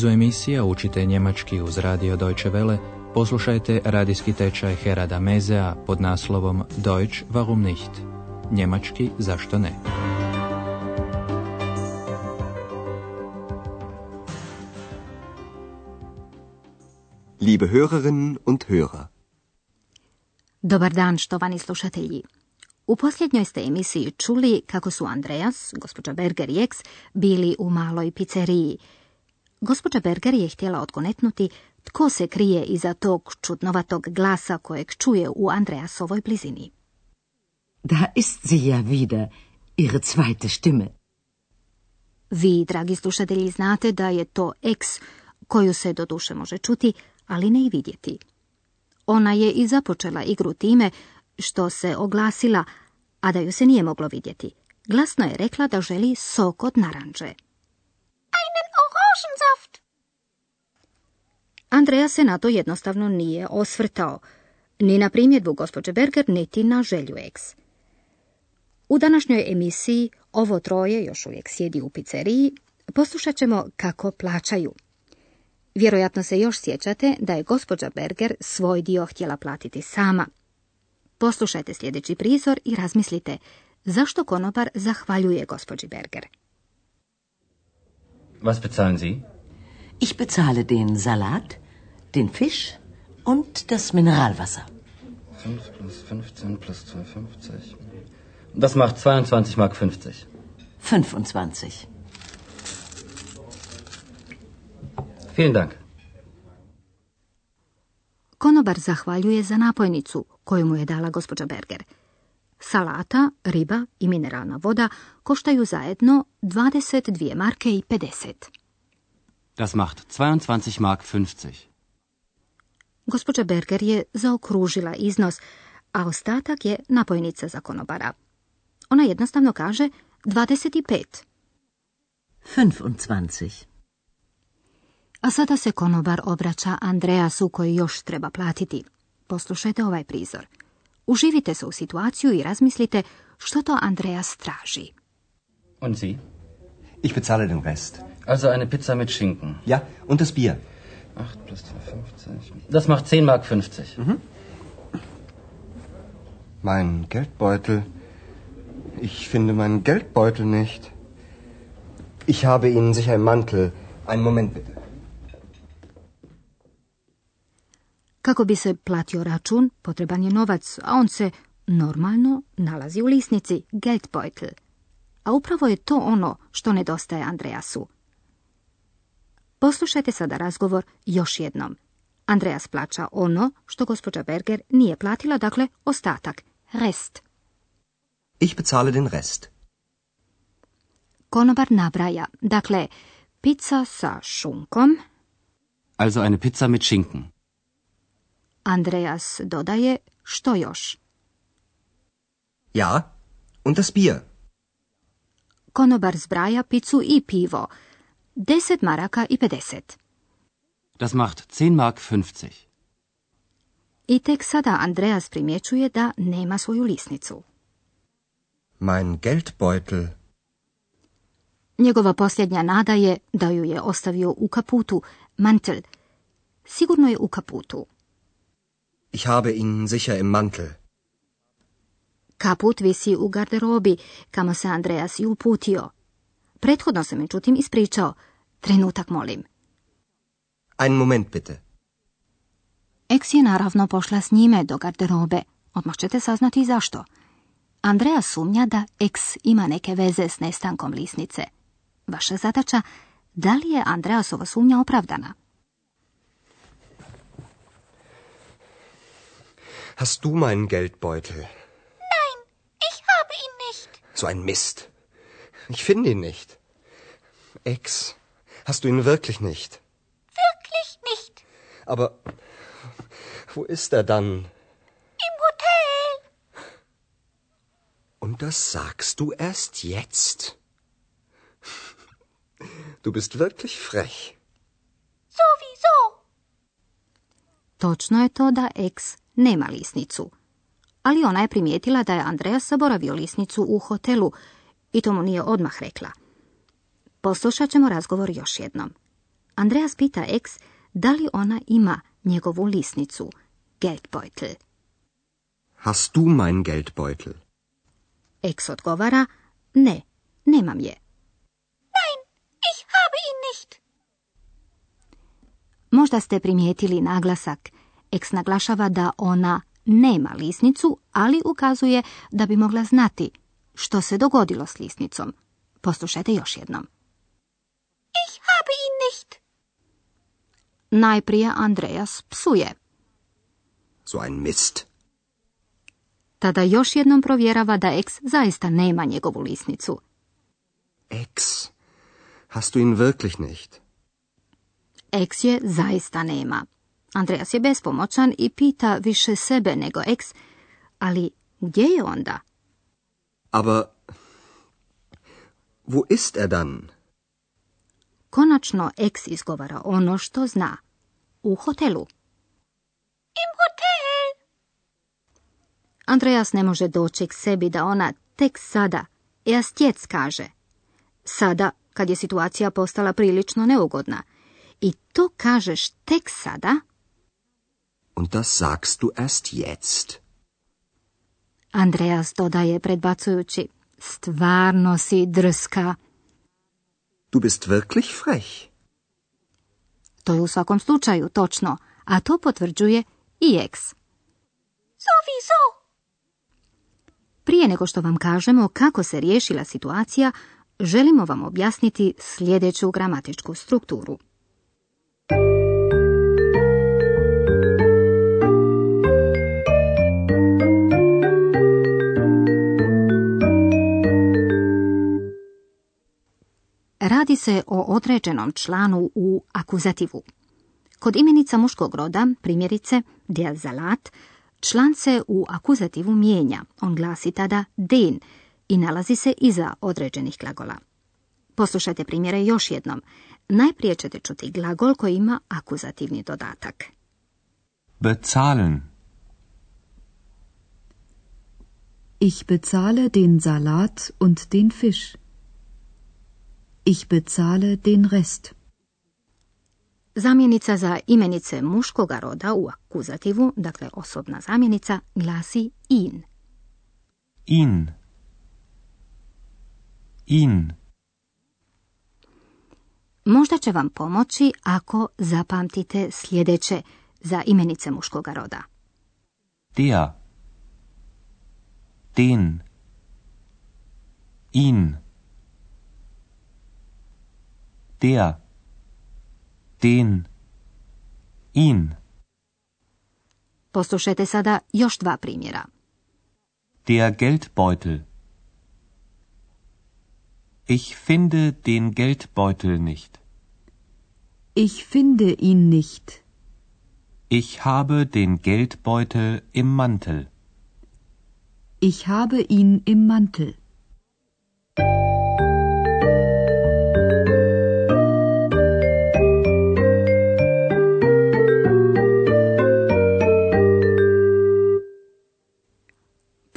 nizu emisija učite njemački uz radio Deutsche Welle, poslušajte radijski tečaj Herada Mezea pod naslovom Deutsch warum nicht? Njemački zašto ne? Liebe Hörerinnen und Hörer. Dobar dan, štovani slušatelji. U posljednjoj ste emisiji čuli kako su Andreas, gospođa Berger i Eks bili u maloj pizzeriji. Gospođa Berger je htjela odgonetnuti tko se krije iza tog čudnovatog glasa kojeg čuje u Andreasovoj blizini. Da ist sie ja wieder, ihre zweite Stimme. Vi, dragi slušatelji, znate da je to Eks koju se do duše može čuti, ali ne i vidjeti. Ona je i započela igru time što se oglasila, a da ju se nije moglo vidjeti. Glasno je rekla da želi sok od naranđe. Einen Orangensaft! Andreja se na to jednostavno nije osvrtao, ni na primjedbu gospođe Berger, niti na želju Eks. U današnjoj emisiji ovo troje još uvijek sjedi u pizzeriji, poslušat ćemo kako plaćaju. Vjerojatno se još sjećate da je gospođa Berger svoj dio htjela platiti sama. Poslušajte sljedeći prizor i razmislite zašto konobar zahvaljuje gospođi Berger. Was bezahlen Sie? Ich bezahle den Salat, den Fisch und das Mineralwasser. 5 plus 15 plus 2,50. Das macht 22 Mark 50. 25. Vielen Dank. Konobar zahvaljuje za napojnicu koju mu je dala gospođa Berger. Salata, riba i mineralna voda koštaju zajedno 22 marke i 50. Das macht 22 Mark 50. Gospođa Berger je zaokružila iznos, a ostatak je napojnica za konobara. Ona jednostavno kaže 25. 25. A sada se konobar obraća Andreasu koji još treba platiti. Poslušajte ovaj prizor. Uživite se u situaciju i razmislite što to Andreas traži. Und Sie? Ich bezahle den Rest. Also eine Pizza mit Schinken. Ja, und das Bier. 8 plus 2,50. Das macht 10 Mark 50. Mein Geldbeutel. Ich finde meinen Geldbeutel nicht. Ich habe Ihnen sicher im Mantel. Einen Moment bitte. Kako bi se platio račun, potreban je novac, a on se normalno nalazi u lisnici Geldbeutel. A upravo je to ono što nedostaje Andreasu. Poslušajte sada razgovor još jednom. Andreas plaća ono što gospođa Berger nije platila, dakle ostatak, rest. Ich bezahle den Rest. Konobar nabraja, dakle, pizza sa šunkom, Also eine Pizza mit Schinken. Andreas dodaje što još. Ja, und das Bier. Konobar zbraja picu i pivo, 10 maraka i 50. Das macht 10 Mark 50. I tek sada Andreas primjećuje da nema svoju lisnicu. Mein Geldbeutel. Njegova posljednja nada je da ju je ostavio u kaputu, mantel. Sigurno je u kaputu. Ich habe ihn sicher im Mantel. Kaput visi u garderobi, kamo se Andreas i uputio. Prethodno se međutim ispričao. Trenutak molim. Einen Moment bitte. Eks je naravno pošla s njime do garderobe. Odmah ćete saznati i zašto. Andreja sumnja da Eks ima neke veze s nestankom lisnice. Vaša zadaća, da li je Andreasova sumnja opravdana? Hast du meinen Geldbeutel? Nein, ich habe ihn nicht. So ein Mist. Ich finde ihn nicht. Ex, hast du ihn wirklich nicht? Wirklich nicht. Aber wo ist er dann? Im Hotel. Und das sagst du erst jetzt? Du bist wirklich frech. Sowieso. Točno je to da Eks nema lisnicu. Ali ona je primijetila da je Andreas zaboravio lisnicu u hotelu i to mu nije odmah rekla. Poslušat ćemo razgovor još jednom. Andreas pita ex da li ona ima njegovu lisnicu, Geldbeutel. Hast du mein Geldbeutel? Ex odgovara, ne, nemam je. Nein, ich habe ihn nicht. Možda ste primijetili naglasak. Ex naglašava da ona nema lisnicu, ali ukazuje da bi mogla znati što se dogodilo s lisnicom. Poslušajte još jednom. Ich habe ihn nicht. Najprije Andreas psuje. So ein Mist. Tada još jednom provjerava da ex zaista nema njegovu lisnicu. Ex, hast du ihn wirklich nicht? Ex je zaista nema. Andreas je bespomoćan i pita više sebe nego ex, ali gdje je onda? Aber wo ist er dann? Konačno ex izgovara ono što zna. U hotelu. Im Hotel. Andreas ne može doći k sebi da ona tek sada, erst jetzt kaže. Sada, kad je situacija postala prilično neugodna. I to kažeš tek sada, Und das sagst du erst jetzt. Andreas dodaje predbacujući. Stvarno si drska. Du bist wirklich frech. To je u svakom slučaju točno, a to potvrđuje i ex. Sowieso. Prije nego što vam kažemo kako se riješila situacija, želimo vam objasniti sljedeću gramatičku strukturu. Radi se o određenom članu u akuzativu. Kod imenica muškog roda, primjerice der Salat, član se u akuzativu mijenja. On glasi tada den i nalazi se iza određenih glagola. Poslušajte primjere još jednom. Najprije ćete čuti glagol koji ima akuzativni dodatak. Bezahlen. Ich bezahle den Salat und den Fisch. Ich bezahle den Rest. Zamjenica za imenice muškoga roda u akuzativu, dakle osobna zamjenica, glasi in. Ihn. Ihn. Možda će vam pomoći ako zapamtite sljedeće za imenice muškoga roda. Der. Den. Ihn. Der. Den. Ihn. Poslušajte sada još dva primjera. Der Geldbeutel. Ich finde den Geldbeutel nicht. Ich finde ihn nicht. Ich habe den Geldbeutel im Mantel. Ich habe ihn im Mantel.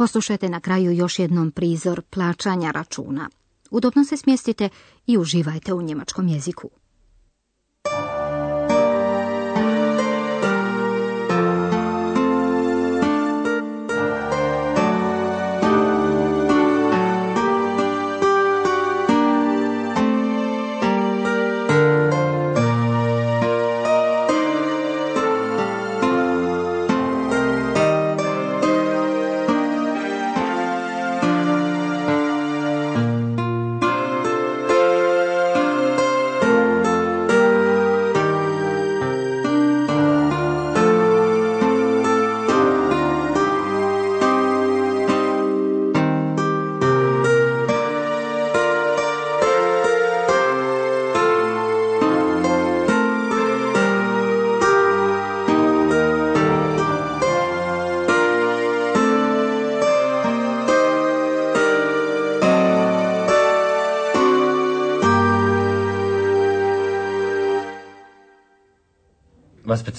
Poslušajte na kraju još jednom prizor plaćanja računa. Udobno se smjestite i uživajte u njemačkom jeziku.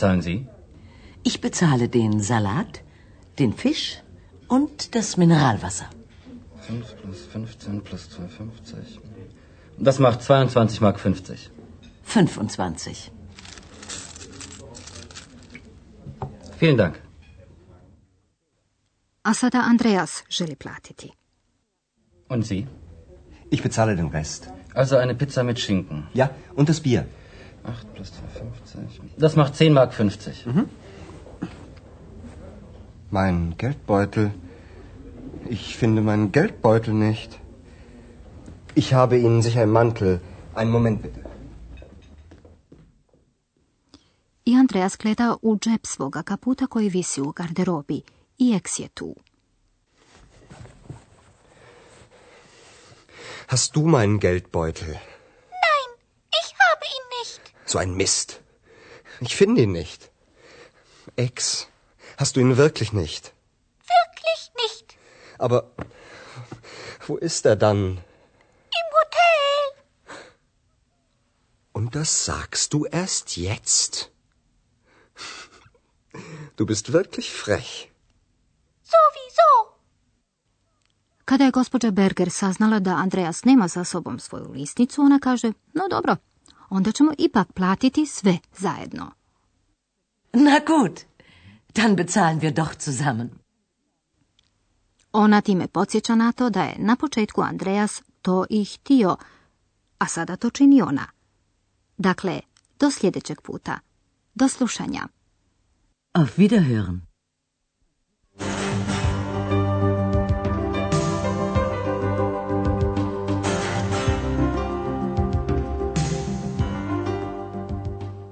Bezahlen Sie? Ich bezahle den Salat, den Fisch und das Mineralwasser. 5 plus 15 plus 2,50. Das macht 22 Mark 50. 25. Vielen Dank. A sada Andreas želi platiti. Und Sie? Ich bezahle den Rest. Also eine Pizza mit Schinken. Ja, und das Bier. 8 plus 2,50. Das macht 10 Mark 50. Mein Geldbeutel. Ich finde meinen Geldbeutel nicht. Ich habe Ihnen sicher einen Mantel. Einen Moment bitte. I Andreas gleda u džep svoga kaputa koji visi u garderobi. I eks je tu. Hast du meinen Geldbeutel? Nein, ich habe ihn nicht. So ein Mist. Ich finde ihn nicht. Ex, hast du ihn wirklich nicht? Wirklich nicht. Aber wo ist er dann? Im Hotel. Und das sagst du erst jetzt? Du bist wirklich frech. Sowieso. Kada je gospođa Berger saznala da Andreas nema sa sobom svoju lisnicu, ona kaže, no dobro, onda ćemo ipak platiti sve zajedno. Na gut, dann bezahlen wir doch zusammen. Ona time podsjeća na to da je na početku Andreas to i htio, a sada to čini ona. Dakle, do sljedećeg puta. Do slušanja. Auf Wiederhören.